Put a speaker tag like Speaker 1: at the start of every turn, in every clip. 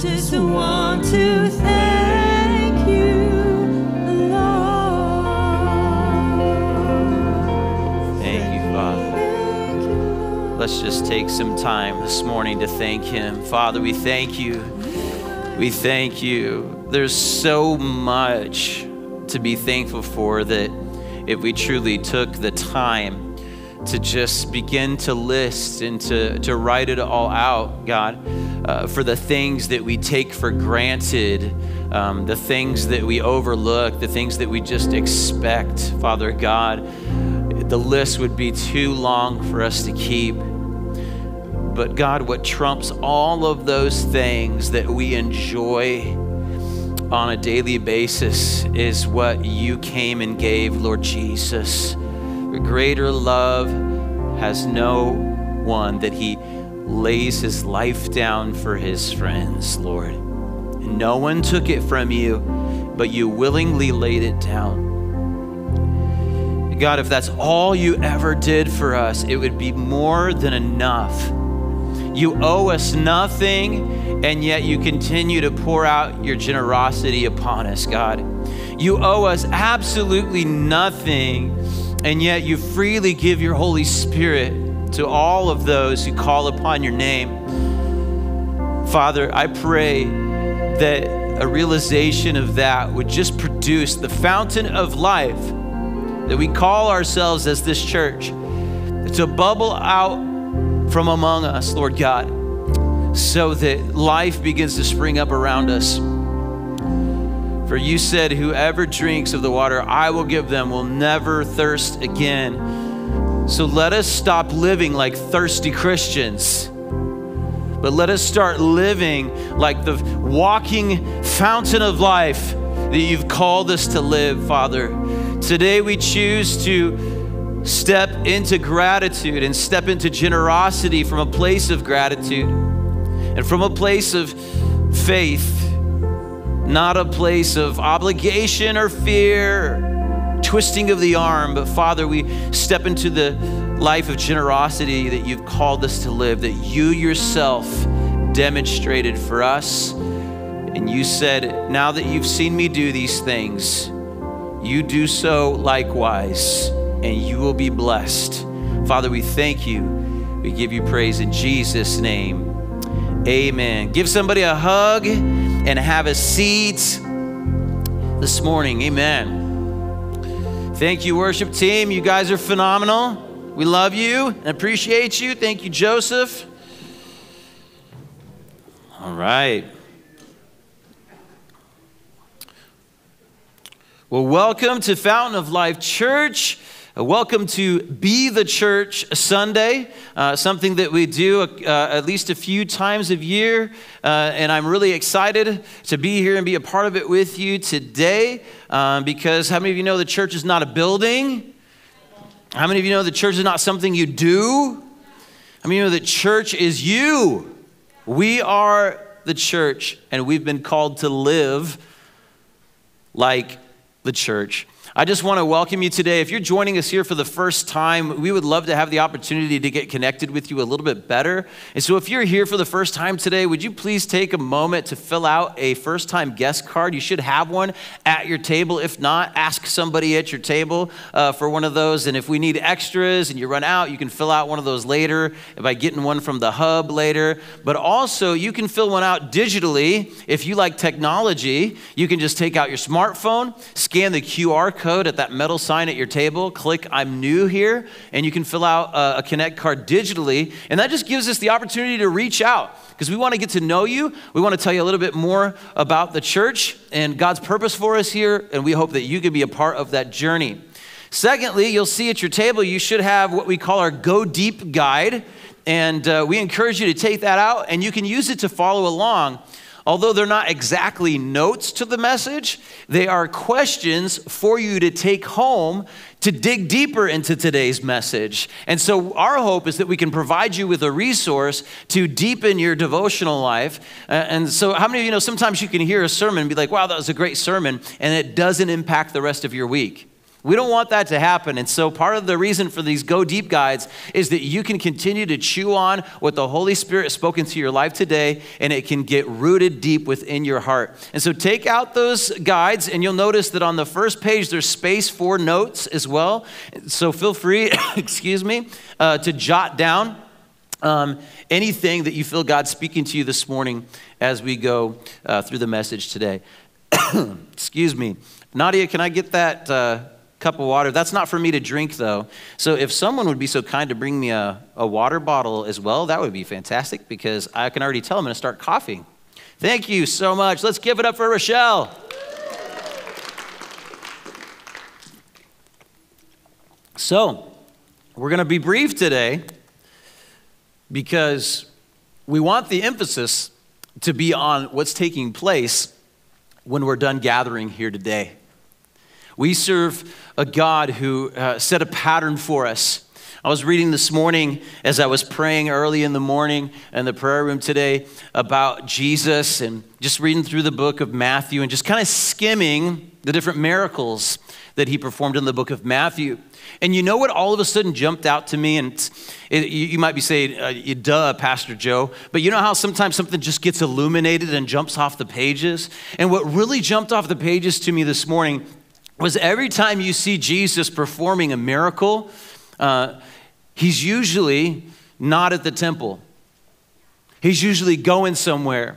Speaker 1: just want to thank you, Lord.
Speaker 2: Thank you, Father.
Speaker 1: Thank you, Lord.
Speaker 2: Let's just take some time this morning to thank Him. Father, we thank you. We thank you. There's so much to be thankful for that if we truly took the time to just begin to list and to, to write it all out, God, uh, for the things that we take for granted, um, the things that we overlook, the things that we just expect, Father God, the list would be too long for us to keep. But God, what trumps all of those things that we enjoy on a daily basis is what you came and gave, Lord Jesus. Greater love has no one that he lays his life down for his friends, Lord. No one took it from you, but you willingly laid it down. God, if that's all you ever did for us, it would be more than enough. You owe us nothing, and yet you continue to pour out your generosity upon us, God. You owe us absolutely nothing, and yet you freely give your Holy Spirit to all of those who call upon your name. Father, I pray that a realization of that would just produce the fountain of life that we call ourselves as this church to bubble out from among us, Lord God, so that life begins to spring up around us. For you said, Whoever drinks of the water I will give them will never thirst again. So let us stop living like thirsty Christians. But let us start living like the walking fountain of life that you've called us to live, Father. Today we choose to step into gratitude and step into generosity from a place of gratitude and from a place of faith, not a place of obligation or fear, twisting of the arm. But Father, we step into the life of generosity that you've called us to live, that you yourself demonstrated for us. And you said, Now that you've seen me do these things, you do so likewise, and you will be blessed. Father, we thank you. We give you praise in Jesus' name. Amen. Give somebody a hug and have a seat this morning. Amen. Thank you, worship team. You guys are phenomenal. We love you and appreciate you. Thank you, Joseph. All right. Well, welcome to Fountain of Life Church. Uh, welcome to Be the Church Sunday, uh, something that we do uh, at least a few times a year. Uh, and I'm really excited to be here and be a part of it with you today um, because how many of you know the church is not a building? How many of you know the church is not something you do? How many of you know the church is you? We are the church, and we've been called to live like the church. I just want to welcome you today. If you're joining us here for the first time, we would love to have the opportunity to get connected with you a little bit better. And so, if you're here for the first time today, would you please take a moment to fill out a first time guest card? You should have one at your table. If not, ask somebody at your table uh, for one of those. And if we need extras and you run out, you can fill out one of those later by getting one from the hub later. But also, you can fill one out digitally. If you like technology, you can just take out your smartphone, scan the QR code at that metal sign at your table, click I'm new here, and you can fill out a, a Connect card digitally. And that just gives us the opportunity to reach out because we want to get to know you. We want to tell you a little bit more about the church and God's purpose for us here, and we hope that you can be a part of that journey. Secondly, you'll see at your table, you should have what we call our Go Deep guide. And uh, we encourage you to take that out, and you can use it to follow along. Although they're not exactly notes to the message, they are questions for you to take home to dig deeper into today's message. And so, our hope is that we can provide you with a resource to deepen your devotional life. Uh, and so, how many of you know sometimes you can hear a sermon and be like, wow, that was a great sermon, and it doesn't impact the rest of your week? We don't want that to happen. And so, part of the reason for these Go Deep guides is that you can continue to chew on what the Holy Spirit has spoken to your life today, and it can get rooted deep within your heart. And so, take out those guides, and you'll notice that on the first page, there's space for notes as well. So, feel free, excuse me, uh, to jot down um, anything that you feel God's speaking to you this morning as we go uh, through the message today. excuse me. Nadia, can I get that? Uh, cup of water. That's not for me to drink, though. So if someone would be so kind to bring me a, a water bottle as well, that would be fantastic because I can already tell I'm going to start coughing. Thank you so much. Let's give it up for Rochelle. So, we're going to be brief today because we want the emphasis to be on what's taking place when we're done gathering here today. We serve a God who uh, set a pattern for us. I was reading this morning as I was praying early in the morning in the prayer room today about Jesus and just reading through the book of Matthew and just kind of skimming the different miracles that he performed in the book of Matthew. And you know what all of a sudden jumped out to me? And it, you, might be saying, uh, duh, Pastor Joe. But you know how sometimes something just gets illuminated and jumps off the pages? And what really jumped off the pages to me this morning was every time you see Jesus performing a miracle, uh, he's usually not at the temple. He's usually going somewhere.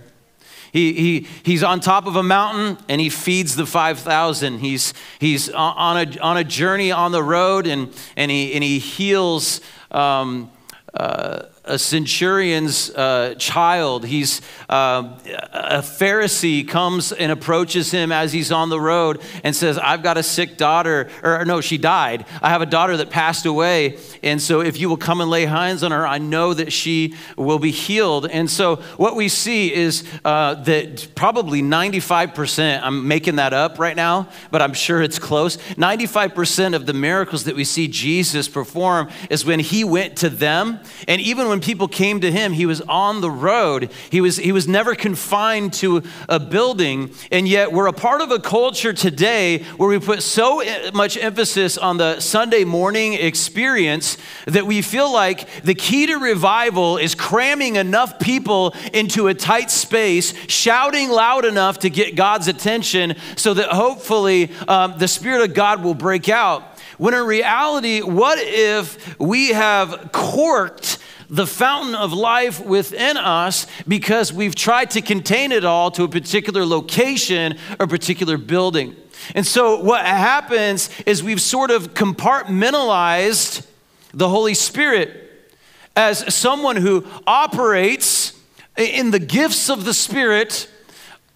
Speaker 2: He, he, he's on top of a mountain and he feeds the 5,000. He's, he's on, a, on a journey on the road and, and, he, and he heals um, uh, a centurion's uh, child. He's uh, a Pharisee comes and approaches him as he's on the road and says, "I've got a sick daughter, or no, she died. I have a daughter that passed away, and so if you will come and lay hands on her, I know that she will be healed." And so what we see is uh, that probably 95%. I'm making that up right now, but I'm sure it's close. 95% of the miracles that we see Jesus perform is when he went to them, and even when people came to him, he was on the road. He was, he was never confined to a building. And yet, we're a part of a culture today where we put so much emphasis on the Sunday morning experience that we feel like the key to revival is cramming enough people into a tight space, shouting loud enough to get God's attention so that hopefully um, the Spirit of God will break out. When in reality, what if we have corked the fountain of life within us because we've tried to contain it all to a particular location or particular building. And so what happens is we've sort of compartmentalized the Holy Spirit as someone who operates in the gifts of the Spirit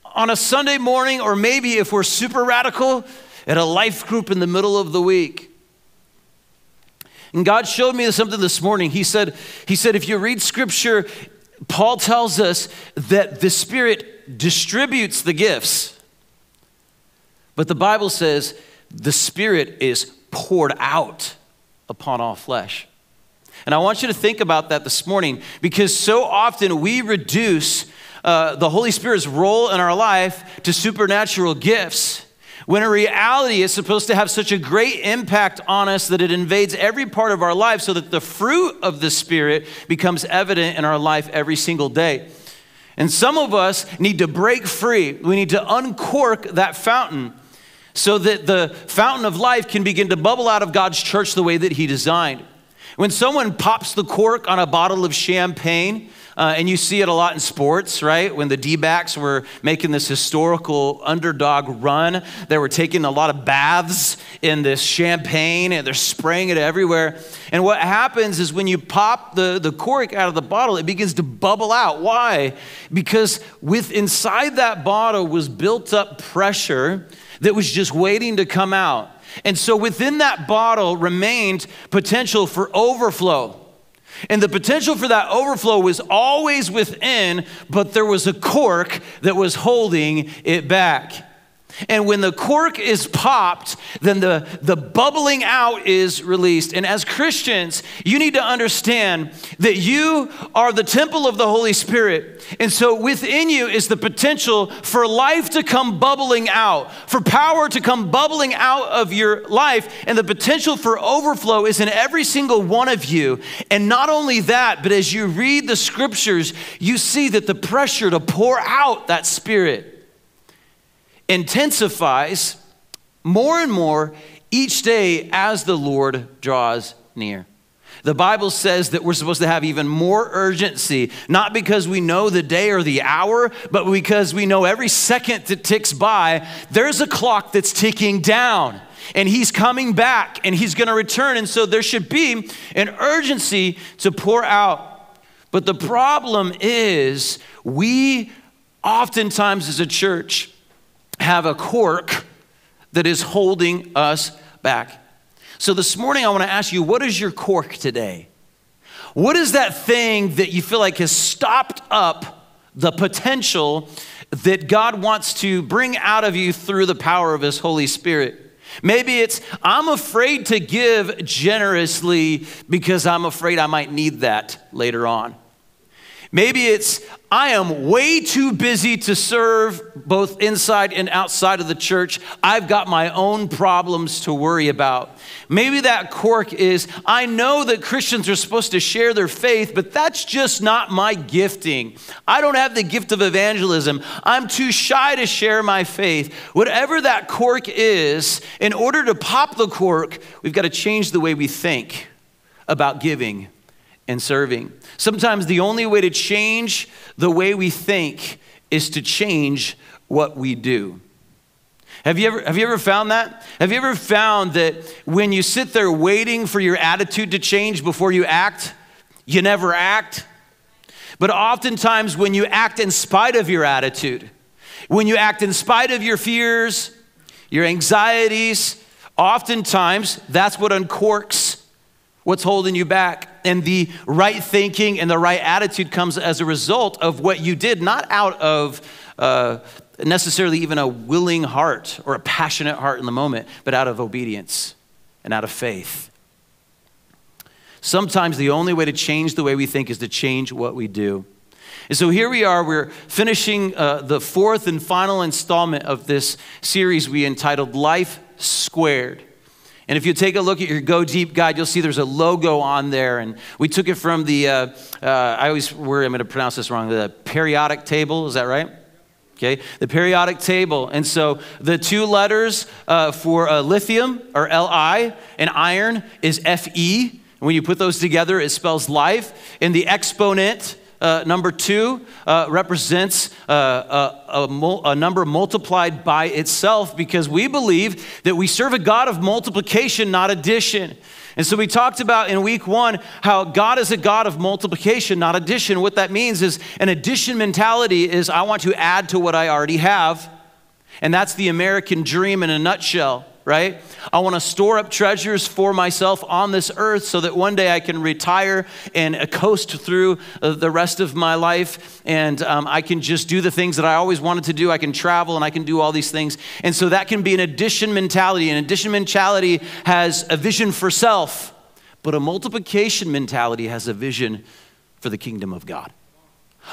Speaker 2: on a Sunday morning, or maybe if we're super radical, at a life group in the middle of the week. And God showed me something this morning. He said, he said, if you read scripture, Paul tells us that the Spirit distributes the gifts. But the Bible says the Spirit is poured out upon all flesh. And I want you to think about that this morning because so often we reduce uh, the Holy Spirit's role in our life to supernatural gifts when a reality is supposed to have such a great impact on us that it invades every part of our life so that the fruit of the Spirit becomes evident in our life every single day. And some of us need to break free. We need to uncork that fountain so that the fountain of life can begin to bubble out of God's church the way that He designed. When someone pops the cork on a bottle of champagne, uh, and you see it a lot in sports, right? When the D backs were making this historical underdog run, they were taking a lot of baths in this champagne and they're spraying it everywhere. And what happens is when you pop the, the cork out of the bottle, it begins to bubble out. Why? Because with inside that bottle was built up pressure that was just waiting to come out. And so within that bottle remained potential for overflow. And the potential for that overflow was always within, but there was a cork that was holding it back. And when the cork is popped, then the, the bubbling out is released. And as Christians, you need to understand that you are the temple of the Holy Spirit. And so within you is the potential for life to come bubbling out, for power to come bubbling out of your life. And the potential for overflow is in every single one of you. And not only that, but as you read the scriptures, you see that the pressure to pour out that spirit intensifies more and more each day as the Lord draws near. The Bible says that we're supposed to have even more urgency, not because we know the day or the hour, but because we know every second that ticks by, there's a clock that's ticking down. And he's coming back and he's going to return. And so there should be an urgency to pour out. But the problem is, we oftentimes as a church, have a cork that is holding us back. So this morning, I want to ask you what is your cork today? What is that thing that you feel like has stopped up the potential that God wants to bring out of you through the power of His Holy Spirit? Maybe it's, I'm afraid to give generously because I'm afraid I might need that later on. Maybe it's, I am way too busy to serve both inside and outside of the church. I've got my own problems to worry about. Maybe that cork is, I know that Christians are supposed to share their faith, but that's just not my gifting. I don't have the gift of evangelism. I'm too shy to share my faith. Whatever that cork is, in order to pop the cork, we've got to change the way we think about giving and serving. Sometimes the only way to change the way we think is to change what we do. Have you, ever, have you ever found that? Have you ever found that when you sit there waiting for your attitude to change before you act, you never act? But oftentimes, when you act in spite of your attitude, when you act in spite of your fears, your anxieties, oftentimes that's what uncorks what's holding you back. And the right thinking and the right attitude comes as a result of what you did, not out of uh, necessarily even a willing heart or a passionate heart in the moment, but out of obedience and out of faith. Sometimes the only way to change the way we think is to change what we do. And so here we are, we're finishing uh, the fourth and final installment of this series we entitled Life Squared. And if you take a look at your Go Deep guide, you'll see there's a logo on there. And we took it from the, uh, uh, I always worry I'm going to pronounce this wrong, the periodic table. Is that right? Okay, the periodic table. And so the two letters uh, for uh, lithium or Li and iron is Fe. When you put those together, it spells life. And the exponent, uh, number two uh, represents uh, a, a, a, number multiplied by itself because we believe that we serve a God of multiplication, not addition. And so we talked about in week one how God is a God of multiplication, not addition. What that means is an addition mentality is I want to add to what I already have. And that's the American dream in a nutshell right? I want to store up treasures for myself on this earth so that one day I can retire and coast through uh, the rest of my life and um, I can just do the things that I always wanted to do. I can travel and I can do all these things. And so that can be an addition mentality. An addition mentality has a vision for self, but a multiplication mentality has a vision for the kingdom of God.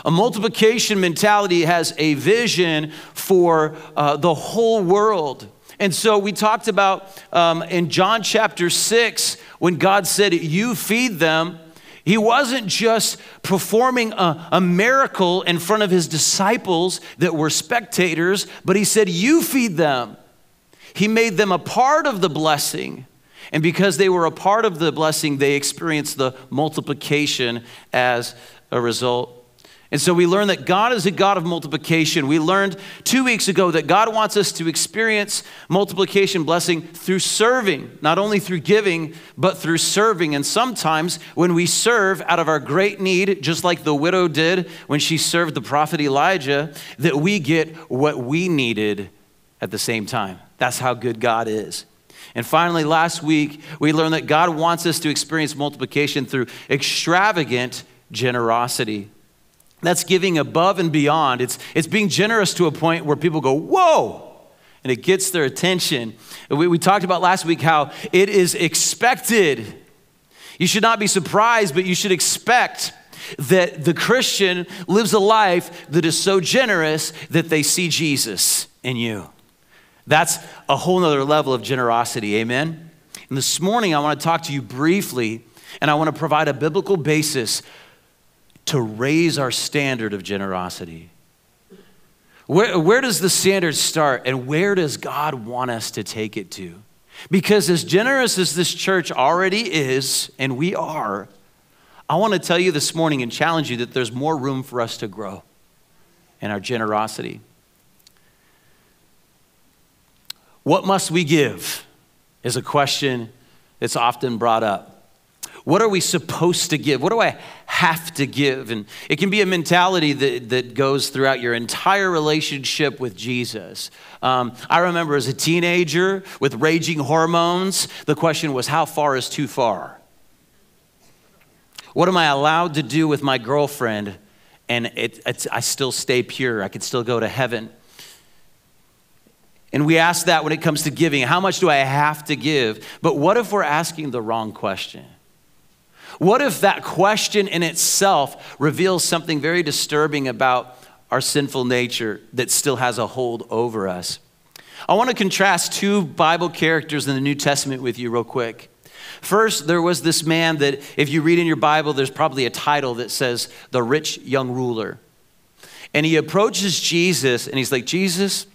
Speaker 2: A multiplication mentality has a vision for uh, the whole world. And so we talked about um, in John chapter 6, when God said, You feed them, he wasn't just performing a, a, miracle in front of his disciples that were spectators, but he said, You feed them. He made them a part of the blessing. And because they were a part of the blessing, they experienced the multiplication as a result. And so we learned that God is a God of multiplication. We learned two weeks ago that God wants us to experience multiplication blessing through serving, not only through giving, but through serving. And sometimes when we serve out of our great need, just like the widow did when she served the prophet Elijah, that we get what we needed at the same time. That's how good God is. And finally, last week, we learned that God wants us to experience multiplication through extravagant generosity. That's giving above and beyond. It's, it's being generous to a point where people go, Whoa, and it gets their attention. We, we talked about last week how it is expected. You should not be surprised, but you should expect that the Christian lives a life that is so generous that they see Jesus in you. That's a whole nother level of generosity, amen? And this morning, I want to talk to you briefly, and I want to provide a biblical basis to raise our standard of generosity. Where, where does the standard start, and where does God want us to take it to? Because as generous as this church already is, and we are, I want to tell you this morning and challenge you that there's more room for us to grow in our generosity. What must we give is a question that's often brought up. What are we supposed to give? What do I have to give? And it can be a mentality that, that goes throughout your entire relationship with Jesus. Um, I remember as a teenager with raging hormones, the question was, how far is too far? What am I allowed to do with my girlfriend? And it, I still stay pure. I can still go to heaven. And we ask that when it comes to giving how much do I have to give? But what if we're asking the wrong question? What if that question in itself reveals something very disturbing about our sinful nature that still has a hold over us? I want to contrast two Bible characters in the New Testament with you, real quick. First, there was this man that, if you read in your Bible, there's probably a title that says the rich young ruler. And he approaches Jesus and he's like, Jesus,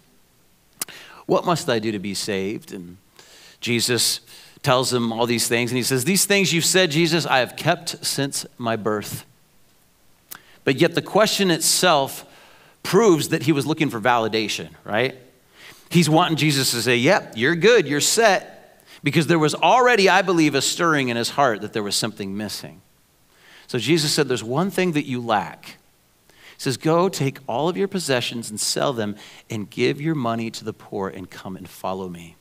Speaker 2: what must I do to be saved? And Jesus tells him all these things. And he says, These things you've said, Jesus, I have kept since my birth. But yet the question itself proves that he was looking for validation, right? He's wanting Jesus to say, Yep, you're good, you're set because there was already, I believe, a stirring in his heart that there was something missing. So Jesus said, There's one thing that you lack. He says, Go take all of your possessions and sell them and give your money to the poor and come and follow me.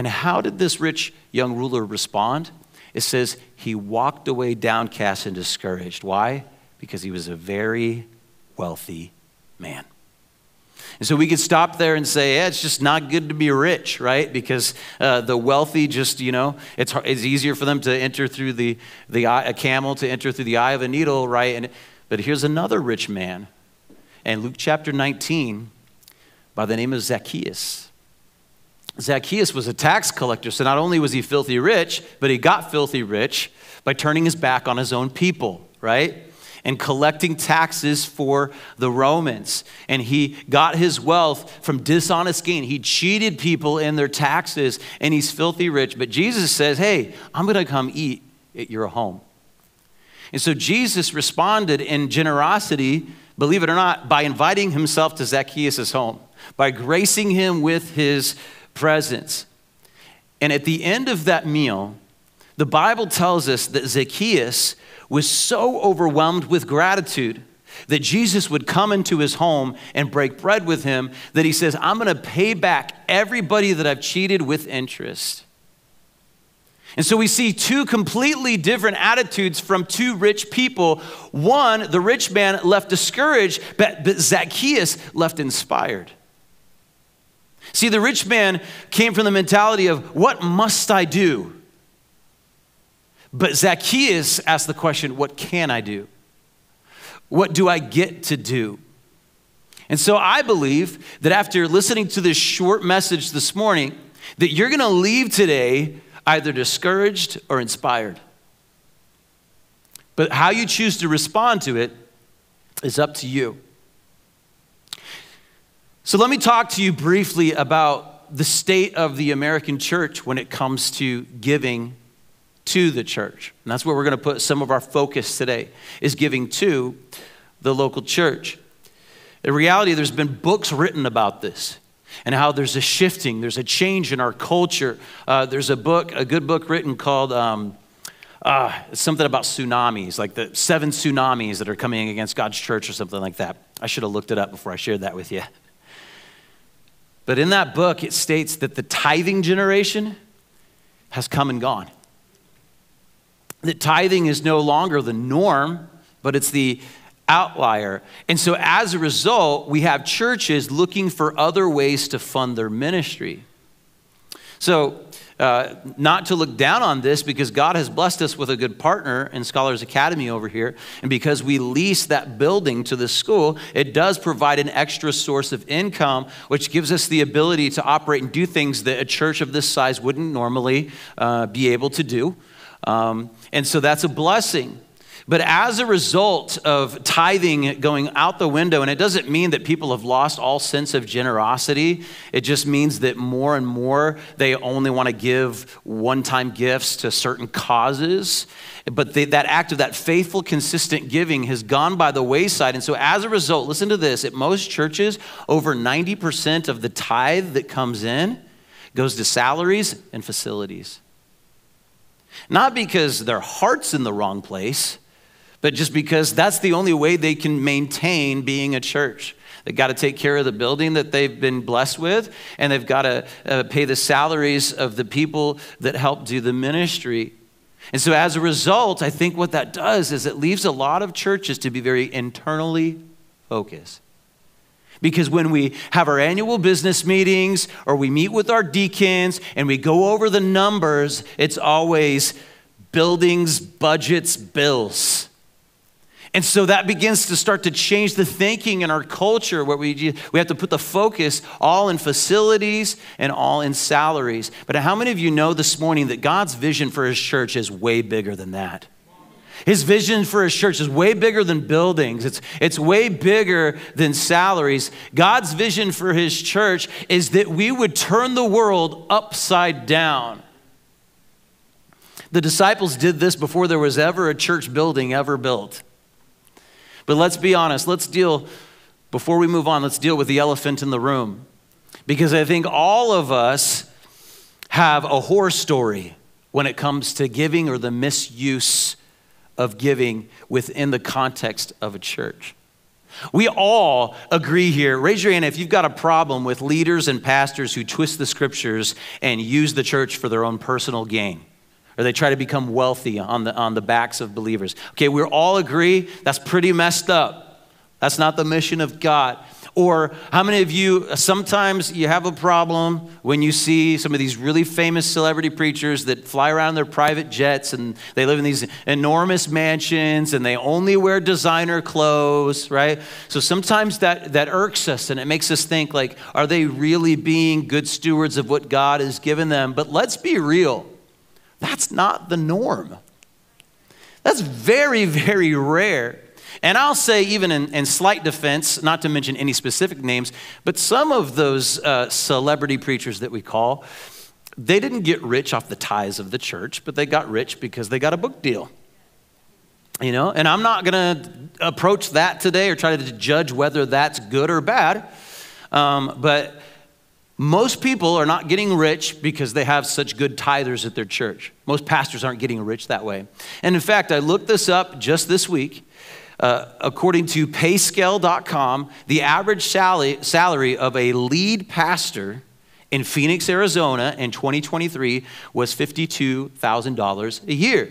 Speaker 2: And how did this rich young ruler respond? It says, He walked away downcast and discouraged. Why? Because he was a very wealthy man. And so we could stop there and say, yeah, it's just not good to be rich, right? Because uh, the wealthy just, you know, it's, it's easier for them to enter through the, the eye, a camel to enter through the eye of a needle, right? And, but here's another rich man. And Luke chapter 19, by the name of Zacchaeus. Zacchaeus was a tax collector, so not only was he filthy rich, but he got filthy rich by turning his back on his own people, right? and collecting taxes for the Romans. And he got his wealth from dishonest gain. He cheated people in their taxes and he's filthy rich. But Jesus says, Hey, I'm going to come eat at your home. And so Jesus responded in generosity, believe it or not, by inviting himself to Zacchaeus' home, by gracing him with his presence. And at the end of that meal, the Bible tells us that Zacchaeus was so overwhelmed with gratitude that Jesus would come into his home and break bread with him that he says, I'm going to pay back everybody that I've cheated with interest. And so we see two completely different attitudes from two rich people. One, the rich man left discouraged, but, Zacchaeus left inspired. See, the rich man came from the mentality of, What must I do? But Zacchaeus asked the question, What can I do? What do I get to do? And so I believe that after listening to this short message this morning, that you're going to leave today either discouraged or inspired. But how you choose to respond to it is up to you. So let me talk to you briefly about the state of the American church when it comes to giving to the church. And that's where we're going to put some of our focus today is giving to the local church. In reality, there's been books written about this and how there's a shifting, there's a change in our culture. Uh, there's a book, a good book written called um, uh, something about tsunamis, like the seven tsunamis that are coming against God's church or something like that. I should have looked it up before I shared that with you. But in that book, it states that the tithing generation has come and gone that tithing is no longer the norm, but it's the outlier. And so as a result, we have churches looking for other ways to fund their ministry. So, uh, not to look down on this because God has blessed us with a good partner in Scholars Academy over here. And because we lease that building to the school, it does provide an extra source of income, which gives us the ability to operate and do things that a church of this size wouldn't normally uh, be able to do. Um, and so that's a blessing. But as a result of tithing going out the window, and it doesn't mean that people have lost all sense of generosity, it just means that more and more they only want to give one time gifts to certain causes. But they, that act of that faithful, consistent giving has gone by the wayside. And so, as a result, listen to this at most churches, over 90% of the tithe that comes in goes to salaries and facilities. Not because their heart's in the wrong place, but just because that's the only way they can maintain being a church. They've got to take care of the building that they've been blessed with, and they've got to uh, pay the salaries of the people that help do the ministry. And so, as a result, I think what that does is it leaves a lot of churches to be very internally focused. Because when we have our annual business meetings or we meet with our deacons and we go over the numbers, it's always buildings, budgets, bills. And so that begins to start to change the thinking in our culture where we, we have to put the focus all in facilities and all in salaries. But how many of you know this morning that God's vision for his church is way bigger than that? His vision for his church is way bigger than buildings. It's, it's way bigger than salaries. God's vision for his church is that we would turn the world upside down. The disciples did this before there was ever a church building ever built. But let's be honest, let's deal, before we move on, let's deal with the elephant in the room. Because I think all of us have a horror story when it comes to giving or the misuse of giving within the context of a church. We all agree here. Raise your hand if you've got a problem with leaders and pastors who twist the scriptures and use the church for their own personal gain or they try to become wealthy on the, on the backs of believers. Okay, we all agree that's pretty messed up. That's not the mission of God. Or how many of you, sometimes you have a problem when you see some of these really famous celebrity preachers that fly around their private jets and they live in these enormous mansions and they only wear designer clothes, right? So sometimes that, that irks us and it makes us think like, are they really being good stewards of what God has given them? But let's be real. That's not the norm. That's very, very rare. And I'll say, even in, in, slight defense, not to mention any specific names, but some of those uh, celebrity preachers that we call, they didn't get rich off the tithes of the church, but they got rich because they got a book deal. You know, and I'm not going to approach that today or try to judge whether that's good or bad. Um, but most people are not getting rich because they have such good tithers at their church. Most pastors aren't getting rich that way. And in fact, I looked this up just this week. Uh, according to payscale.com, the average salary of a lead pastor in Phoenix, Arizona in 2023 was $52,000 a year.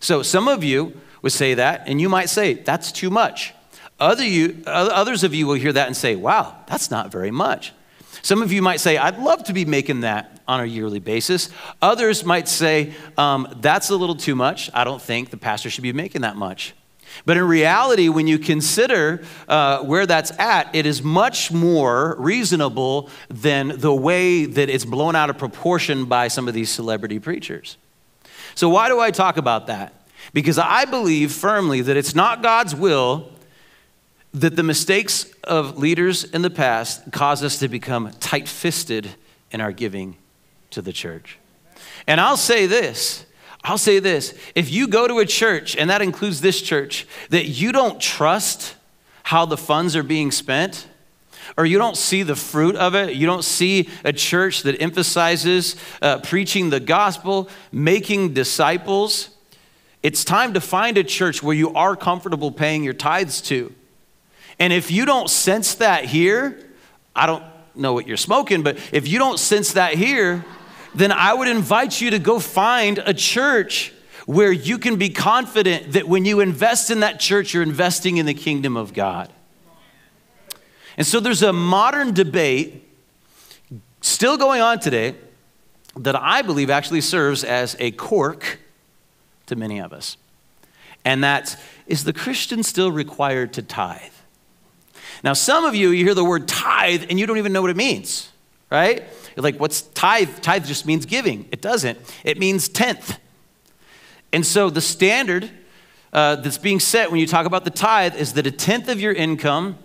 Speaker 2: So some of you would say that, and you might say, that's too much. Other you, others of you will hear that and say, wow, that's not very much. Some of you might say, I'd love to be making that on a yearly basis. Others might say, um, that's a little too much. I don't think the pastor should be making that much. But in reality, when you consider uh, where that's at, it is much more reasonable than the way that it's blown out of proportion by some of these celebrity preachers. So, why do I talk about that? Because I believe firmly that it's not God's will that the mistakes of leaders in the past cause us to become tight fisted in our giving to the church. And I'll say this I'll say this if you go to a church, and that includes this church, that you don't trust how the funds are being spent, or you don't see the fruit of it, you don't see a church that emphasizes uh, preaching the gospel, making disciples, it's time to find a church where you are comfortable paying your tithes to. And if you don't sense that here, I don't know what you're smoking, but if you don't sense that here, then I would invite you to go find a church where you can be confident that when you invest in that church, you're investing in the kingdom of God. And so there's a modern debate still going on today that I believe actually serves as a cork to many of us. And that's is the Christian still required to tithe? Now, some of you, you hear the word tithe and you don't even know what it means, right? You're like, what's tithe? Tithe just means giving. It doesn't, it means tenth. And so the standard uh, that's being set when you talk about the tithe is that a tenth of your income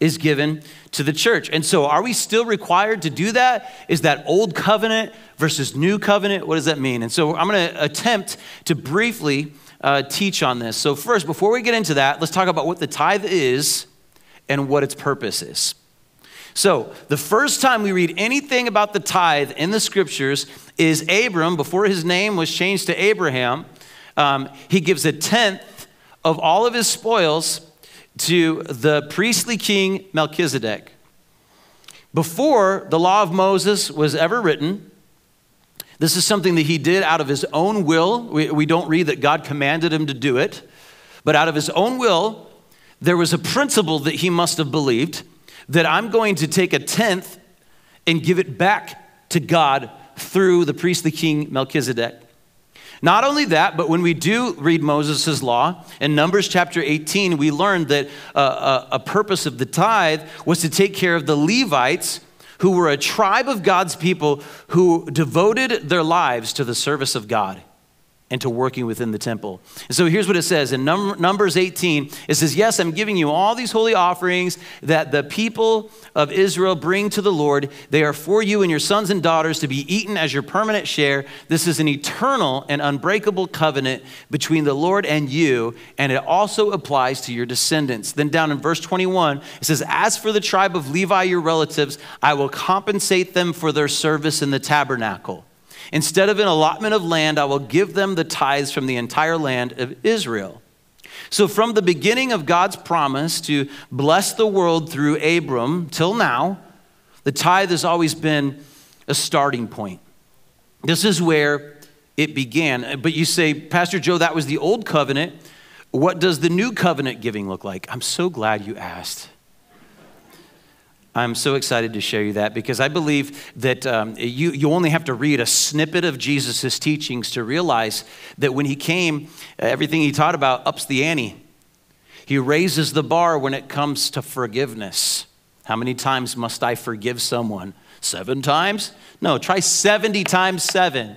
Speaker 2: is given to the church. And so, are we still required to do that? Is that old covenant versus new covenant? What does that mean? And so, I'm going to attempt to briefly uh, teach on this. So, first, before we get into that, let's talk about what the tithe is and what its purpose is. So, the first time we read anything about the tithe in the scriptures is Abram, before his name was changed to Abraham, um, he gives a tenth of all of his spoils to the priestly king Melchizedek. Before the law of Moses was ever written, this is something that he did out of his own will. We, we don't read that God commanded him to do it, but out of his own will, there was a principle that he must have believed that I'm going to take a tenth and give it back to God through the priestly king Melchizedek. Not only that, but when we do read Moses' law, in Numbers chapter 18, we learned that uh, a, a purpose of the tithe was to take care of the Levites, who were a tribe of God's people who devoted their lives to the service of God and to working within the temple. And so here's what it says in Num- Numbers 18 it says, Yes, I'm giving you all these holy offerings that the people of Israel bring to the Lord. They are for you and your sons and daughters to be eaten as your permanent share. This is an eternal and unbreakable covenant between the Lord and you, and it also applies to your descendants. Then down in verse 21, it says, As for the tribe of Levi, your relatives, I will compensate them for their service in the tabernacle. Instead of an allotment of land, I will give them the tithes from the entire land of Israel. So, from the beginning of God's promise to bless the world through Abram till now, the tithe has always been a starting point. This is where it began. But you say, Pastor Joe, that was the old covenant. What does the new covenant giving look like? I'm so glad you asked. I'm so excited to show you that because I believe that um, you, you only have to read a snippet of Jesus' teachings to realize that when he came, everything he taught about ups the ante. He raises the bar when it comes to forgiveness. How many times must I forgive someone? Seven times? No, try 70 times seven.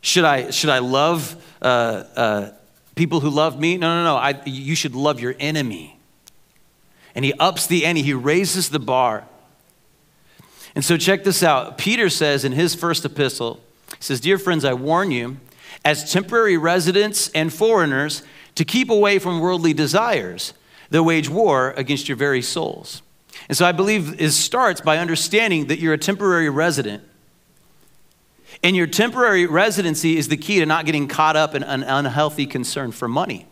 Speaker 2: Should I, should I love uh, uh, people who love me? No, no, no. I, you should love your enemy and he ups the ante, he raises the bar. And so, check this out. Peter says in his first epistle, he says, Dear friends, I warn you, as temporary residents and foreigners, to keep away from worldly desires that wage war against your very souls. And so, I believe it starts by understanding that you're a temporary resident. And your temporary residency is the key to not getting caught up in an unhealthy concern for money.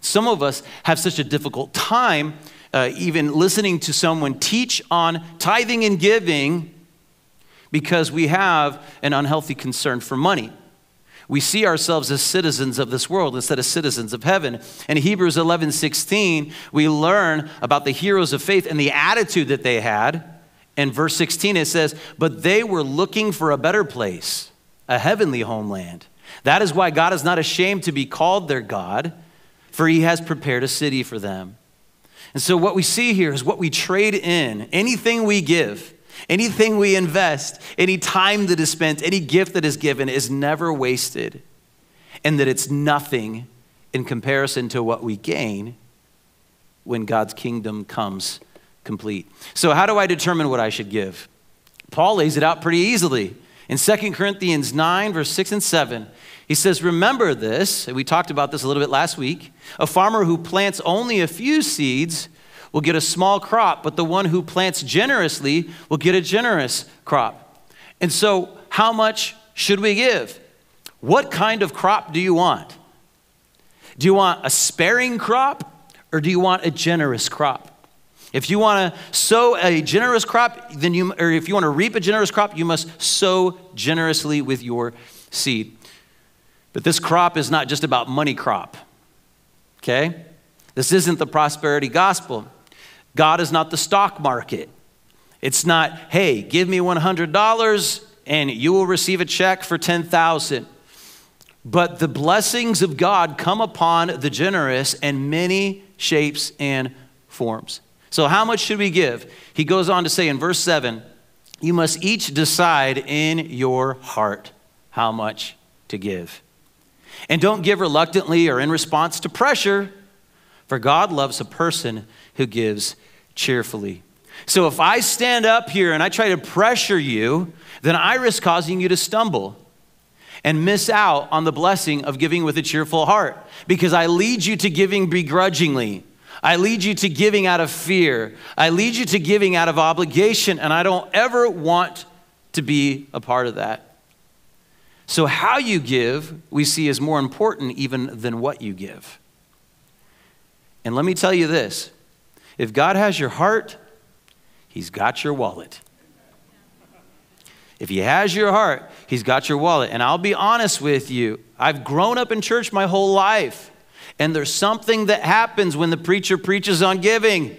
Speaker 2: Some of us have such a difficult time uh, even listening to someone teach on tithing and giving because we have an unhealthy concern for money. We see ourselves as citizens of this world instead of citizens of heaven. In Hebrews 11 16, we learn about the heroes of faith and the attitude that they had. In verse 16, it says, But they were looking for a better place, a heavenly homeland. That is why God is not ashamed to be called their God for he has prepared a city for them. And so, what we see here is what we trade in anything we give, anything we invest, any time that is spent, any gift that is given is never wasted, and that it's nothing in comparison to what we gain when God's kingdom comes complete. So, how do I determine what I should give? Paul lays it out pretty easily. In 2 Corinthians 9, verse 6 and 7, he says, Remember this, we talked about this a little bit last week. A farmer who plants only a few seeds will get a small crop, but the one who plants generously will get a generous crop. And so, how much should we give? What kind of crop do you want? Do you want a sparing crop or do you want a generous crop? If you want to sow a generous crop, then you, or if you want to reap a generous crop, you must sow generously with your seed. But this crop is not just about money crop, okay? This isn't the prosperity gospel. God is not the stock market. It's not, hey, give me $100 and you will receive a check for 10,000. But the blessings of God come upon the generous in many shapes and forms. So, how much should we give? He goes on to say in verse 7 you must each decide in your heart how much to give. And don't give reluctantly or in response to pressure, for God loves a person who gives cheerfully. So if I stand up here and I try to pressure you, then I risk causing you to stumble and miss out on the blessing of giving with a cheerful heart because I lead you to giving begrudgingly. I lead you to giving out of fear. I lead you to giving out of obligation, and I don't ever want to be a part of that. So, how you give, we see, is more important even than what you give. And let me tell you this if God has your heart, He's got your wallet. If He has your heart, He's got your wallet. And I'll be honest with you, I've grown up in church my whole life. And there's something that happens when the preacher preaches on giving.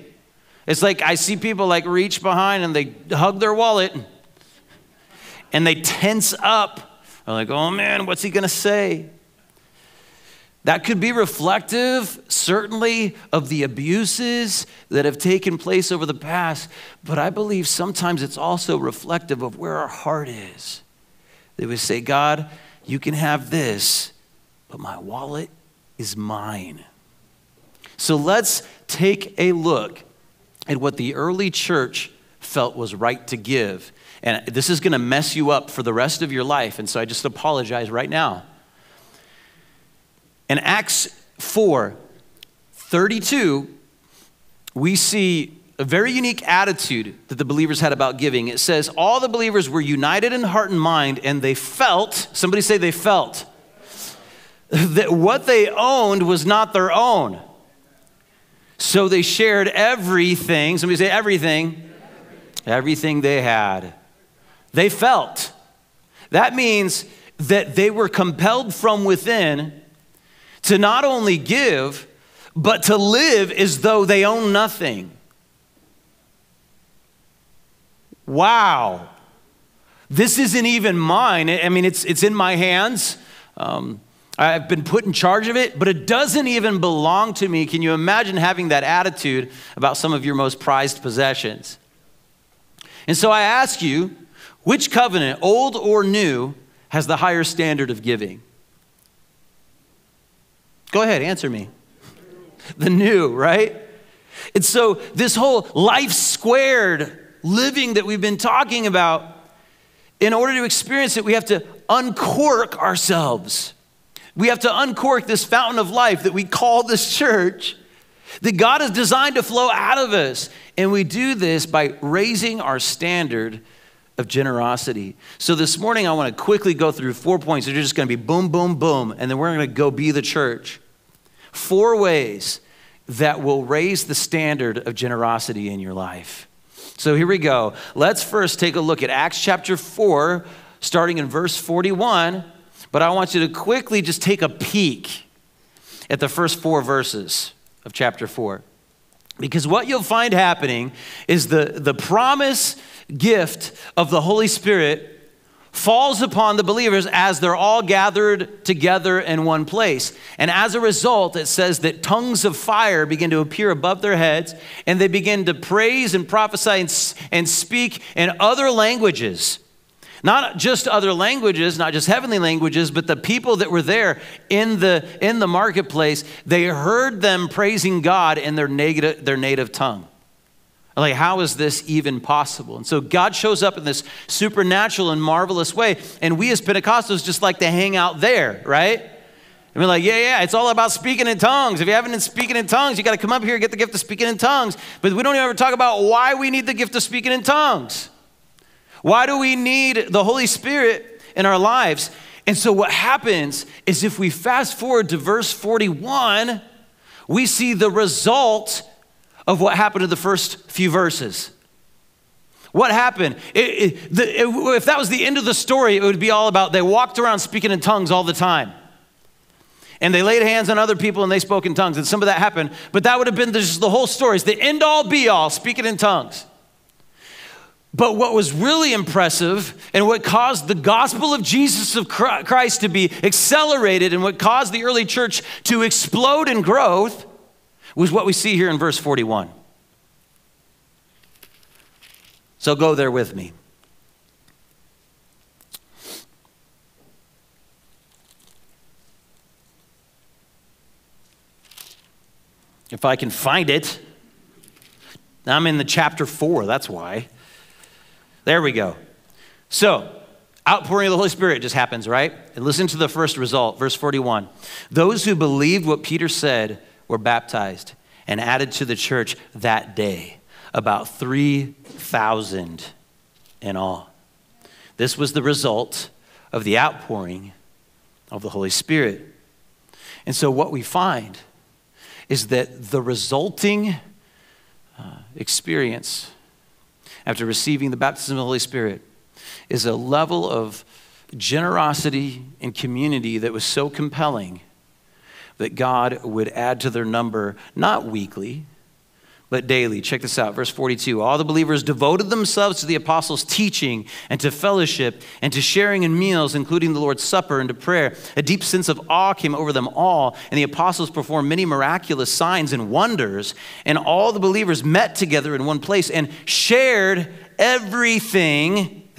Speaker 2: It's like I see people like reach behind and they hug their wallet and they tense up. They're like, oh man, what's he gonna say? That could be reflective, certainly, of the abuses that have taken place over the past, but I believe sometimes it's also reflective of where our heart is. They would say, God, you can have this, but my wallet is mine. So let's take a look at what the early church felt was right to give. And this is going to mess you up for the rest of your life, and so I just apologize right now. In Acts 4 32, we see a very unique attitude that the believers had about giving. It says, All the believers were united in heart and mind, and they felt, somebody say they felt, that what they owned was not their own. So they shared everything. Somebody say everything. Everything they had. They felt. That means that they were compelled from within to not only give, but to live as though they own nothing. Wow. This isn't even mine. I mean, it's, it's in my hands. Um, I've been put in charge of it, but it doesn't even belong to me. Can you imagine having that attitude about some of your most prized possessions? And so I ask you, which covenant, old or new, has the higher standard of giving? Go ahead, answer me. The new, right? And so, this whole life squared living that we've been talking about, in order to experience it, we have to uncork ourselves. We have to uncork this fountain of life that we call this church that God has designed to flow out of us. And we do this by raising our standard of generosity. So this morning, I want to quickly go through four points. They're just going to be boom, boom, boom, and then we're going to go be the church. Four ways that will raise the standard of generosity in your life. So here we go. Let's first take a look at Acts chapter 4, starting in verse 41. But I want you to quickly just take a peek at the first four verses of chapter 4. Because what you'll find happening is the, the promise gift of the Holy Spirit falls upon the believers as they're all gathered together in one place. And as a result, it says that tongues of fire begin to appear above their heads, and they begin to praise and prophesy and, and speak in other languages not just other languages, not just heavenly languages, but the people that were there in the, in the marketplace, they heard them praising God in their native, their native tongue. Like, how is this even possible? And so God shows up in this supernatural and marvelous way. And we as Pentecostals just like to hang out there, right? And we're like, yeah, yeah, it's all about speaking in tongues. If you haven't been speaking in tongues, you got to come up here and get the gift of speaking in tongues. But we don't ever talk about why we need the gift of speaking in tongues. Why do we need the Holy Spirit in our lives? And so, what happens is if we fast forward to verse 41, we see the result of what happened in the first few verses. What happened? It, it, the, it, if that was the end of the story, it would be all about they walked around speaking in tongues all the time. And they laid hands on other people and they spoke in tongues. And some of that happened, but that would have been just the whole story. It's the end all be all, speaking in tongues. But what was really impressive and what caused the gospel of Jesus of Christ to be accelerated and what caused the early church to explode in growth was what we see here in verse 41. So go there with me. If I can find it. I'm in the chapter 4, that's why. There we go. So, outpouring of the Holy Spirit just happens, right? And listen to the first result, verse 41. Those who believed what Peter said were baptized and added to the church that day, about 3,000 in all. This was the result of the outpouring of the Holy Spirit. And so, what we find is that the resulting uh, experience after receiving the baptism of the Holy Spirit is a level of generosity and community that was so compelling that God would add to their number, not weekly, but daily. Check this out, verse 42. All the believers devoted themselves to the apostles' teaching and to fellowship and to sharing in meals, including the Lord's Supper and to prayer. A deep sense of awe came over them all, and the apostles performed many miraculous signs and wonders. And all the believers met together in one place and shared everything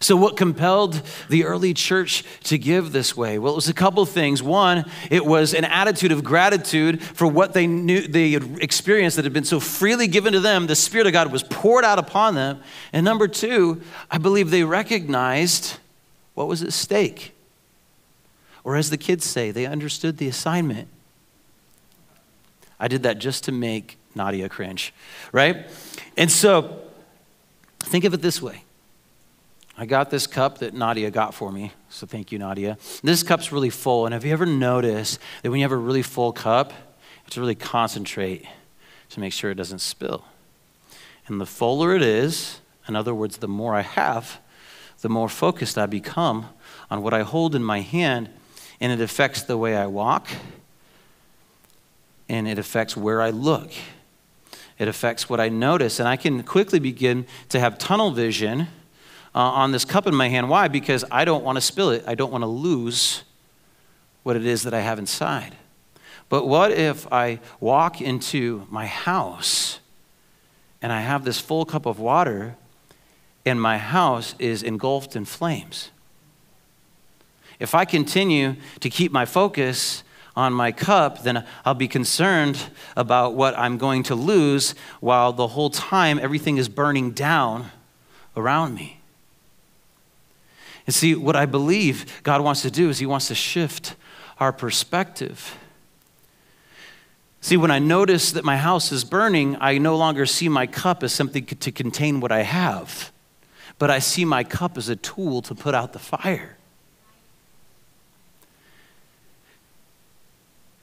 Speaker 2: So, what compelled the early church to give this way? Well, it was a couple things. One, it was an attitude of gratitude for what they knew they had experienced that had been so freely given to them. The Spirit of God was poured out upon them. And number two, I believe they recognized what was at stake. Or, as the kids say, they understood the assignment. I did that just to make Nadia cringe, right? And so, think of it this way I got this cup that Nadia got for me. So thank you, Nadia. This cup's really full. And have you ever noticed that when you have a really full cup, you have to really concentrate to make sure it doesn't spill? And the fuller it is, in other words, the more I have, the more focused I become on what I hold in my hand. And it affects the way I walk, and it affects where I look. It affects what I notice. And I can quickly begin to have tunnel vision uh, on this cup in my hand. Why? Because I don't want to spill it. I don't want to lose what it is that I have inside. But what if I walk into my house and I have this full cup of water and my house is engulfed in flames? If I continue to keep my focus on my cup, then I'll be concerned about what I'm going to lose while the whole time everything is burning down around me. And see, what I believe God wants to do is He wants to shift our perspective. See, when I notice that my house is burning, I no longer see my cup as something to contain what I have, but I see my cup as a tool to put out the fire.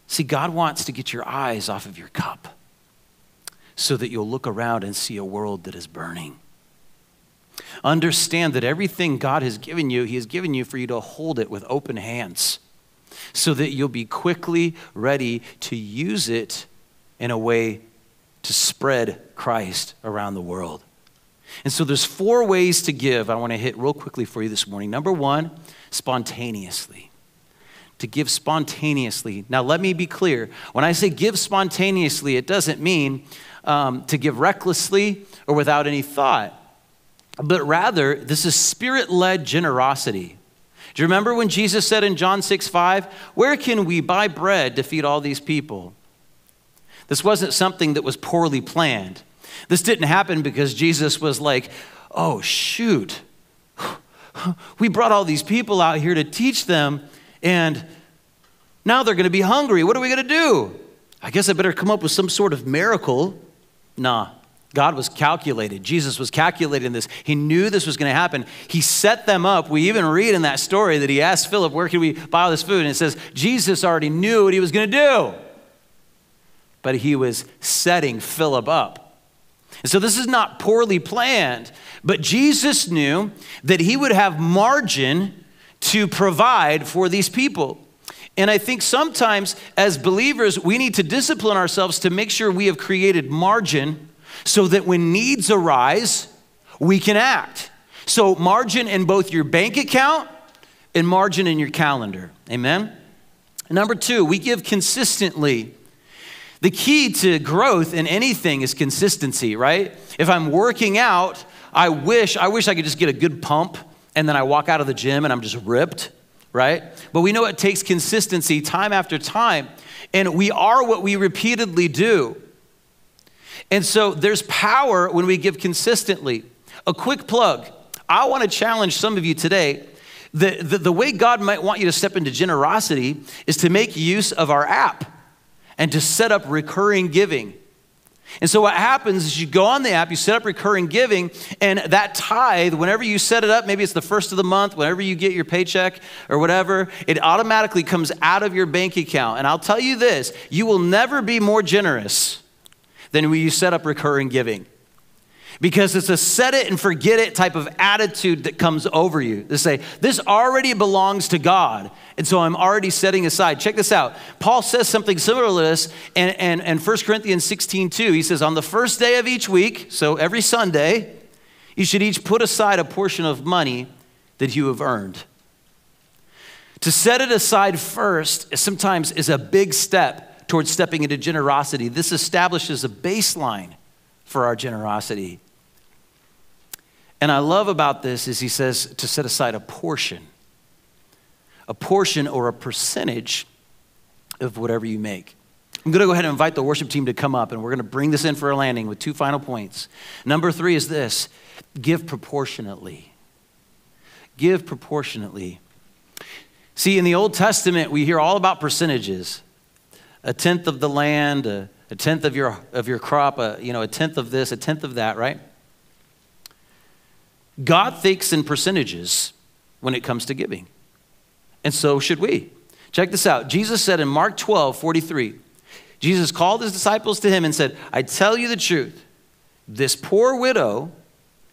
Speaker 2: See, God wants to get your eyes off of your cup so that you'll look around and see a world that is burning. Understand that everything God has given you, He has given you for you to hold it with open hands so that you'll be quickly ready to use it in a way to spread Christ around the world. And so there's four ways to give I want to hit real quickly for you this morning. Number one, spontaneously. To give spontaneously. Now, let me be clear. When I say give spontaneously, it doesn't mean um, to give recklessly or without any thought but rather, this is spirit led generosity. Do you remember when Jesus said in John 6 5, Where can we buy bread to feed all these people? This wasn't something that was poorly planned. This didn't happen because Jesus was like, Oh, shoot. We brought all these people out here to teach them, and Now they're going to be hungry. What are we going to do? I guess I better come up with some sort of miracle. Nah, God was calculated. Jesus was calculating this. He knew this was going to happen. He set them up. We even read in that story that he asked Philip, Where can we buy all this food? And it says, Jesus already knew what he was going to do. But he was setting Philip up. And so this is not poorly planned, but Jesus knew that he would have margin to provide for these people. And I think sometimes as believers, we need to discipline ourselves to make sure we have created margin so that when needs arise, we can act. So, margin in both your bank account and margin in your calendar. Amen? Number two, we give consistently. The key to growth in anything is consistency, right? If I'm working out, I wish I wish I could just get a good pump and then I walk out of the gym and I'm just ripped, right? But we know it takes consistency time after time, and we are what we repeatedly do. And so there's power when we give consistently. A quick plug I want to challenge some of you today. The, the, the, way God might want you to step into generosity is to make use of our app and to set up recurring giving. And so what happens is you go on the app, you set up recurring giving, and that tithe, whenever you set it up, maybe it's the first of the month, whenever you get your paycheck or whatever, it automatically comes out of your bank account. And I'll tell you this you will never be more generous than when you set up recurring giving. Because it's a set it and forget it type of attitude that comes over you. To say, this already belongs to God. And so I'm already setting aside. Check this out. Paul says something similar to this in, in, in 1 Corinthians 16 2. He says, On the first day of each week, so every Sunday, you should each put aside a portion of money that you have earned. To set it aside first sometimes is a big step towards stepping into generosity. This establishes a baseline for our generosity. And I love about this is he says to set aside a portion, a portion or a percentage of whatever you make. I'm going to go ahead and invite the worship team to come up, and we're going to bring this in for a landing with two final points. Number three is this give proportionately. Give proportionately. See, in the Old Testament, we hear all about percentages a tenth of the land, a, a tenth of your, of your crop, a, you know, a tenth of this, a tenth of that, right? God thinks in percentages when it comes to giving. And so should we. Check this out. Jesus said in Mark 12, 43, Jesus called his disciples to him and said, I tell you the truth. This poor widow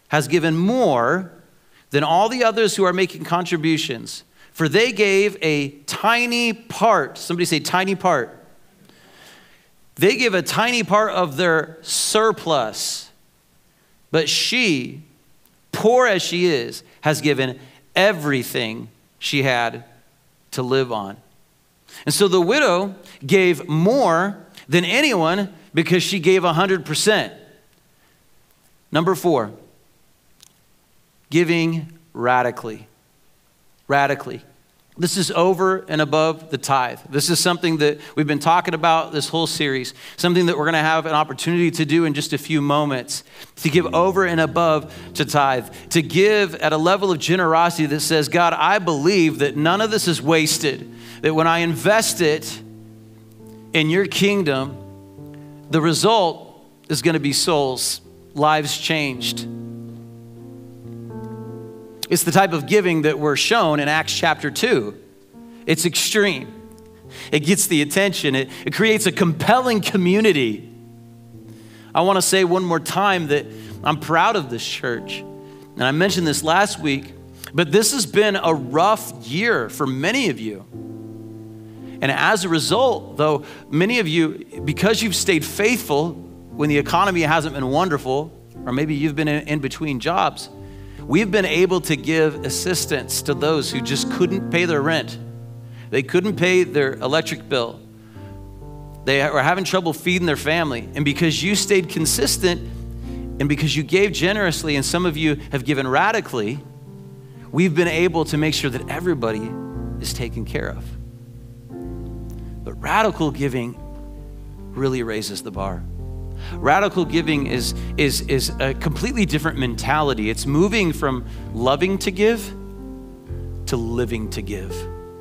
Speaker 2: has given more than all the others who are making contributions, for they gave a tiny part. Somebody say, tiny part they give a tiny part of their surplus. But she, poor as she is, has given everything she had to live on. And so the widow gave more than anyone because she gave 100%. Number four, giving radically. Radically. This is over and above the tithe. This is something that we've been talking about this whole series, something that we're going to have an opportunity to do in just a few moments. To give over and above to tithe, to give at a level of generosity that says, God, I believe that none of this is wasted, that when I invest it in your kingdom, the result is going to be souls, lives changed. It's the type of giving that we're shown in Acts chapter 2. It's extreme, it gets the attention, it, it creates a compelling community. I want to say one more time that I'm proud of this church. And I mentioned this last week, but this has been a rough year for many of you. And as a result, though, many of you, because you've stayed faithful when the economy hasn't been wonderful, or maybe you've been in, in between jobs, We've been able to give assistance to those who just couldn't pay their rent. They couldn't pay their electric bill. They were having trouble feeding their family. And because you stayed consistent and because you gave generously, and some of you have given radically, we've been able to make sure that everybody is taken care of. But radical giving really raises the bar. Radical giving is, is, is a completely different mentality. It's moving from loving to give to living to give.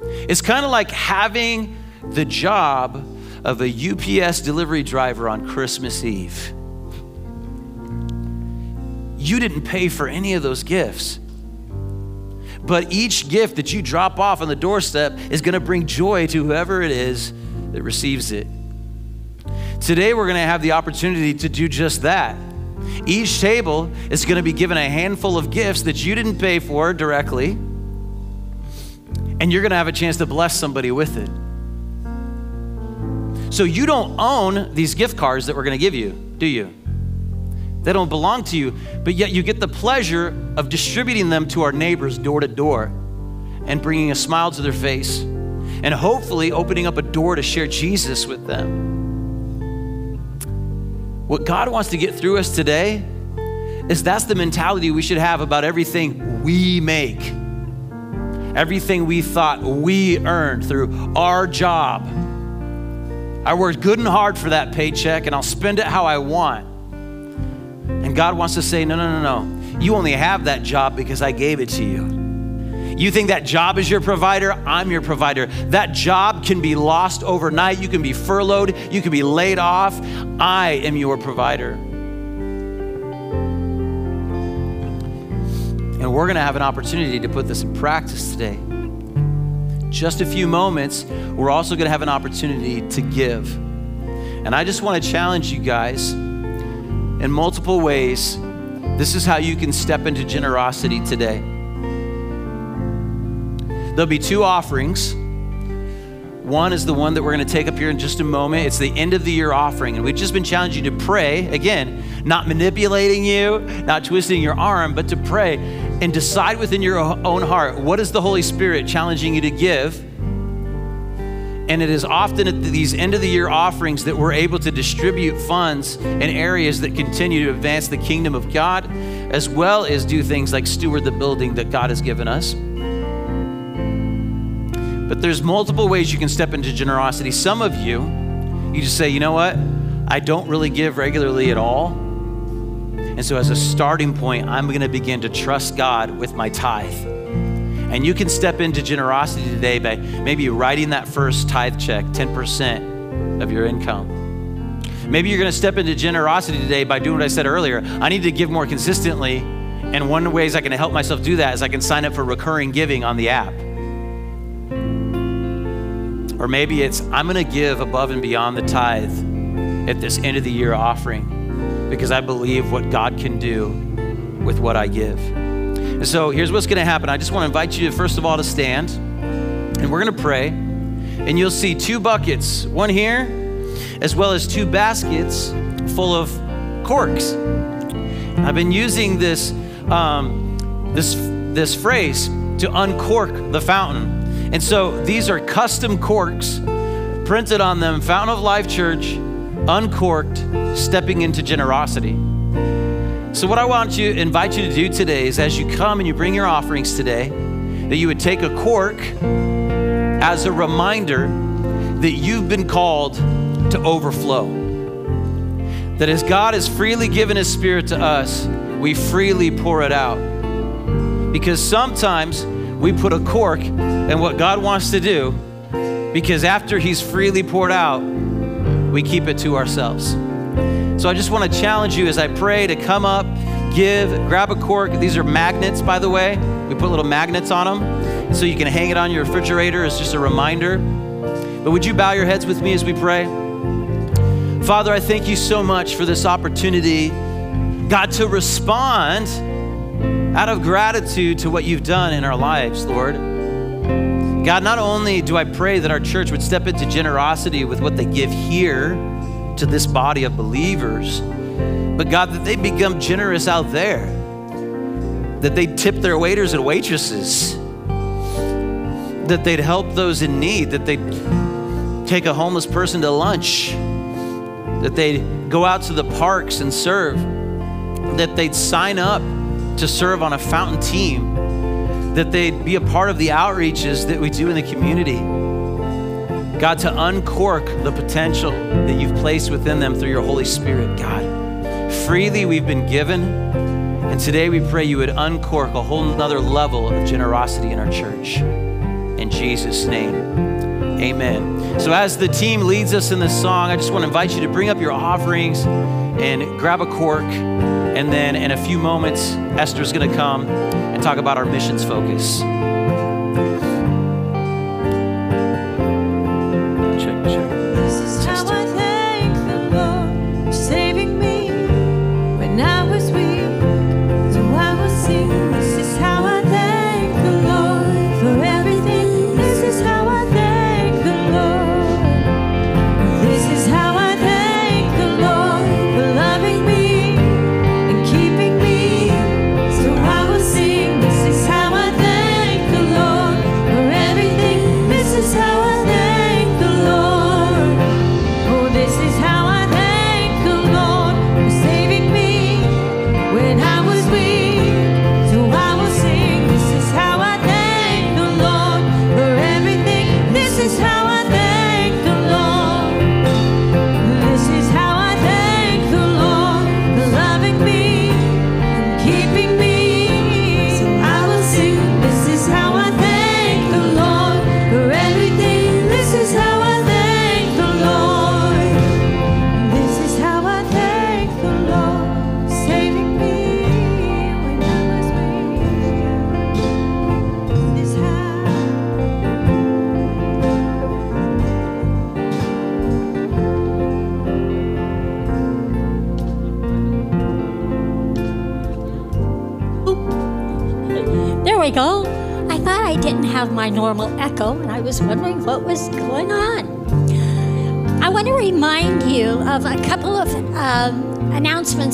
Speaker 2: It's kind of like having the job of a UPS delivery driver on Christmas Eve. You didn't pay for any of those gifts. But each gift that you drop off on the doorstep is going to bring joy to whoever it is that receives it. Today, we're going to have the opportunity to do just that. Each table is going to be given a handful of gifts that you didn't pay for directly, and you're going to have a chance to bless somebody with it. So, you don't own these gift cards that we're going to give you, do you? They don't belong to you, but yet you get the pleasure of distributing them to our neighbors door to door and bringing a smile to their face and hopefully opening up a door to share Jesus with them. What God wants to get through us today is that's the mentality we should have about everything we make, everything we thought we earned through our job. I worked good and hard for that paycheck and I'll spend it how I want. And God wants to say, no, no, no, no. You only have that job because I gave it to you. You think that job is your provider? I'm your provider. That job can be lost overnight. You can be furloughed. You can be laid off. I am your provider. And we're going to have an opportunity to put this in practice today. Just a few moments, we're also going to have an opportunity to give. And I just want to challenge you guys in multiple ways. This is how you can step into generosity today. There'll be two offerings. One is the one that we're going to take up here in just a moment. It's the end of the year offering. And we've just been challenging you to pray, again, not manipulating you, not twisting your arm, but to pray and decide within your own heart what is the Holy Spirit challenging you to give and it is often at these end of the year offerings that we're able to distribute funds in areas that continue to advance the kingdom of God, as well as do things like steward the building that God has given us. But there's multiple ways you can step into generosity. Some of you, you just say, you know what? I don't really give regularly at all. And so, as a starting point, I'm going to begin to trust God with my tithe. And you can step into generosity today by maybe writing that first tithe check, 10% of your income. Maybe you're going to step into generosity today by doing what I said earlier. I need to give more consistently. And one of the ways I can help myself do that is I can sign up for recurring giving on the app. Or maybe it's I'm going to give above and beyond the tithe at this end of the year offering because I believe what God can do with what I give. And so here's what's going to happen. I just want to invite you, first of all, to stand, and we're going to pray. And you'll see two buckets, one here, as well as two baskets full of corks. I've been using this, um, this, this phrase to uncork the fountain. And so these are custom corks printed on them, Fountain of Life Church, uncorked, stepping into generosity. So, what I want to invite you to do today is as you come and you bring your offerings today, that you would take a cork as a reminder that you've been called to overflow. That as God has freely given His Spirit to us, we freely pour it out. Because sometimes we put a cork in what God wants to do, because after He's freely poured out, we keep it to ourselves. So I just want to challenge you as I pray to come up, give, grab a cork. These are magnets, by the way. We put little magnets on them so you can hang it on your refrigerator as just a reminder. But would you bow your heads with me as we pray? Father, I thank you so much for this opportunity, God, to respond out of gratitude to what you've done in our lives, Lord. God, not only do I pray that our church would step into generosity with what they give here, to this body of believers, but God, that they become generous out there, that they tip their waiters and waitresses, that they'd help those in need, that they'd take a homeless person to lunch, that they'd go out to the parks and serve, that they'd sign up to serve on a fountain team, that they'd be a part of the outreaches that we do in the community God, to uncork the potential that you've placed within them through your Holy Spirit, God. Freely we've been given, and today we pray you would uncork a whole nother level of generosity in our church. In Jesus' name,
Speaker 1: Amen. So, as the team leads us in this song, I just want to invite you to bring up your offerings and grab a cork. And then, in a few moments, Esther's going to come and talk about our missions focus.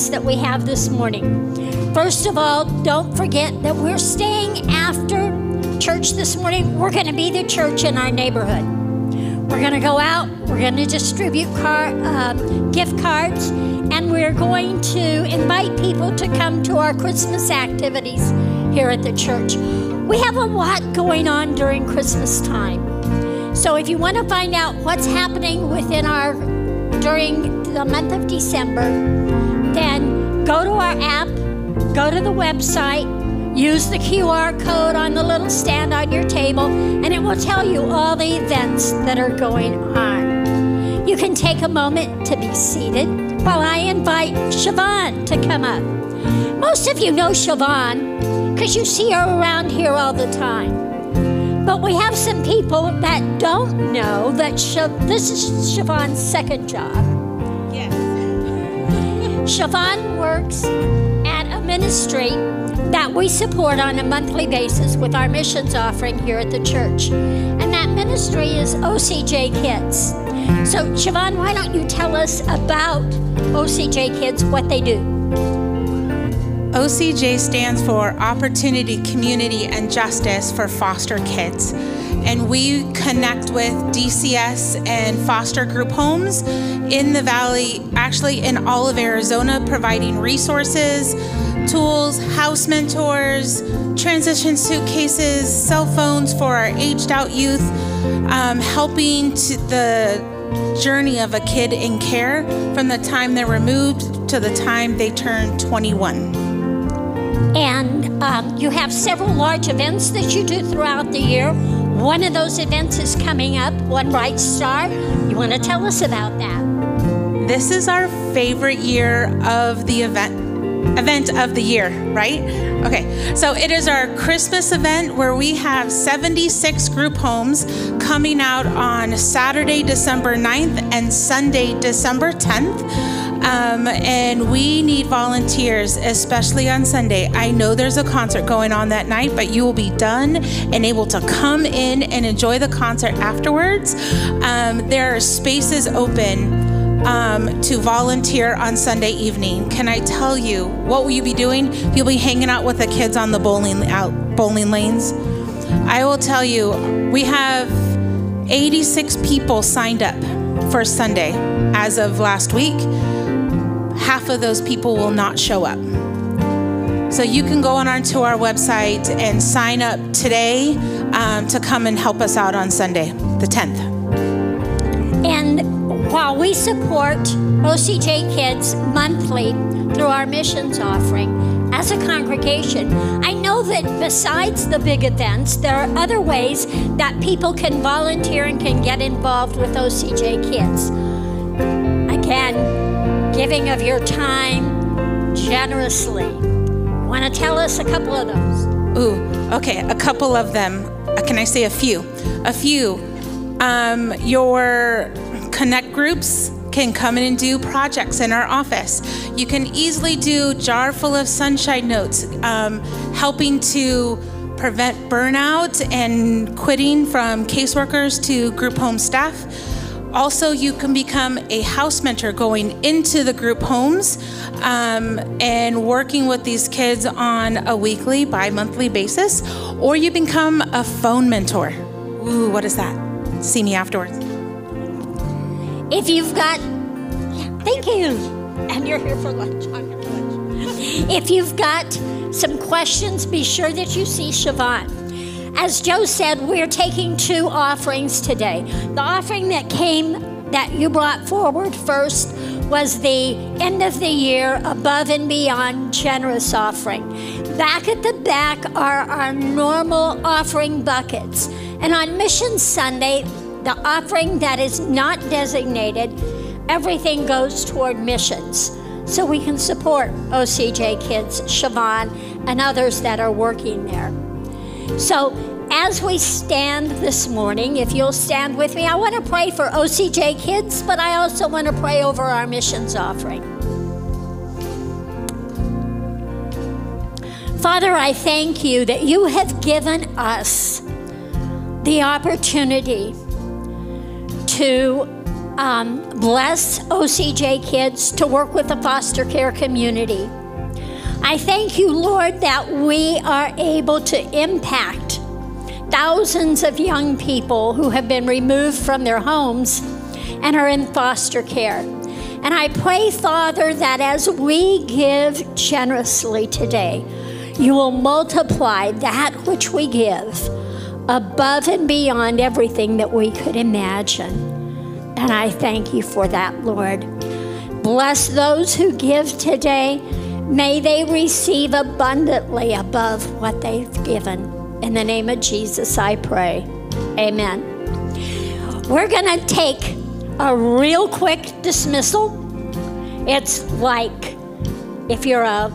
Speaker 3: That we have this morning. First of all, don't forget that we're staying after church this morning. We're going to be the church in our neighborhood. We're going to go out, we're going to distribute car, um, gift cards, and we're going to invite people to come to our Christmas activities here at the church. We have a lot going on during Christmas time. So if you want to find out what's happening within our during the month of December, then go to our app, go to the website, use the QR code on the little stand on your table, and it will tell you all the events that are going on. You can take a moment to be seated while I invite Siobhan to come up. Most of you know Siobhan because you see her around here all the time. But we have some people that don't know that this is Siobhan's second job. Siobhan works at a ministry that we support on a monthly basis with our missions offering here at the church. And that ministry is OCJ Kids. So, Siobhan, why don't you tell us about OCJ Kids, what they do?
Speaker 4: OCJ stands for Opportunity, Community, and Justice for Foster Kids. And we connect with DCS and foster group homes in the valley, actually in all of Arizona, providing resources, tools, house mentors, transition suitcases, cell phones for our aged out youth, um, helping to the journey of a kid in care from the time they're removed to the time they turn 21.
Speaker 3: And um, you have several large events that you do throughout the year. One of those events is coming up, One Bright Star. You want to tell us about that?
Speaker 4: This is our favorite year of the event event of the year, right? Okay. So it is our Christmas event where we have 76 group homes coming out on Saturday, December 9th and Sunday, December 10th. Um, and we need volunteers, especially on Sunday. I know there's a concert going on that night, but you will be done and able to come in and enjoy the concert afterwards. Um, there are spaces open um, to volunteer on Sunday evening. Can I tell you what will you be doing? You'll be hanging out with the kids on the bowling out bowling lanes. I will tell you, we have 86 people signed up for Sunday as of last week. Half of those people will not show up. So you can go on to our website and sign up today um, to come and help us out on Sunday, the 10th.
Speaker 3: And while we support OCJ Kids monthly through our missions offering, as a congregation. I know that besides the big events, there are other ways that people can volunteer and can get involved with OCJ Kids. Again, giving of your time generously. Want to tell us a couple of those?
Speaker 4: Ooh, okay, a couple of them. Uh, Can I say a few? A few. Um, your connect groups can come in and do projects in our office. You can easily do jar full of sunshine notes, um, helping to prevent burnout and quitting from caseworkers to group home staff. Also, you can become a house mentor going into the group homes um, and working with these kids on a weekly, bi monthly basis, or you become a phone mentor. Ooh, what is that? See me afterwards.
Speaker 3: If you've got, thank you, and you're here for lunch. Here for lunch. If you've got some questions, be sure that you see Siobhan. As Joe said, we're taking two offerings today. The offering that came, that you brought forward first, was the end of the year above and beyond generous offering. Back at the back are our normal offering buckets. And on Mission Sunday, the offering that is not designated, everything goes toward missions. So we can support OCJ Kids, Siobhan, and others that are working there. So, as we stand this morning, if you'll stand with me, I want to pray for OCJ kids, but I also want to pray over our missions offering. Father, I thank you that you have given us the opportunity to um, bless OCJ kids to work with the foster care community. I thank you, Lord, that we are able to impact thousands of young people who have been removed from their homes and are in foster care. And I pray, Father, that as we give generously today, you will multiply that which we give above and beyond everything that we could imagine. And I thank you for that, Lord. Bless those who give today. May they receive abundantly above what they've given. In the name of Jesus, I pray. Amen. We're going to take a real quick dismissal. It's like if you're a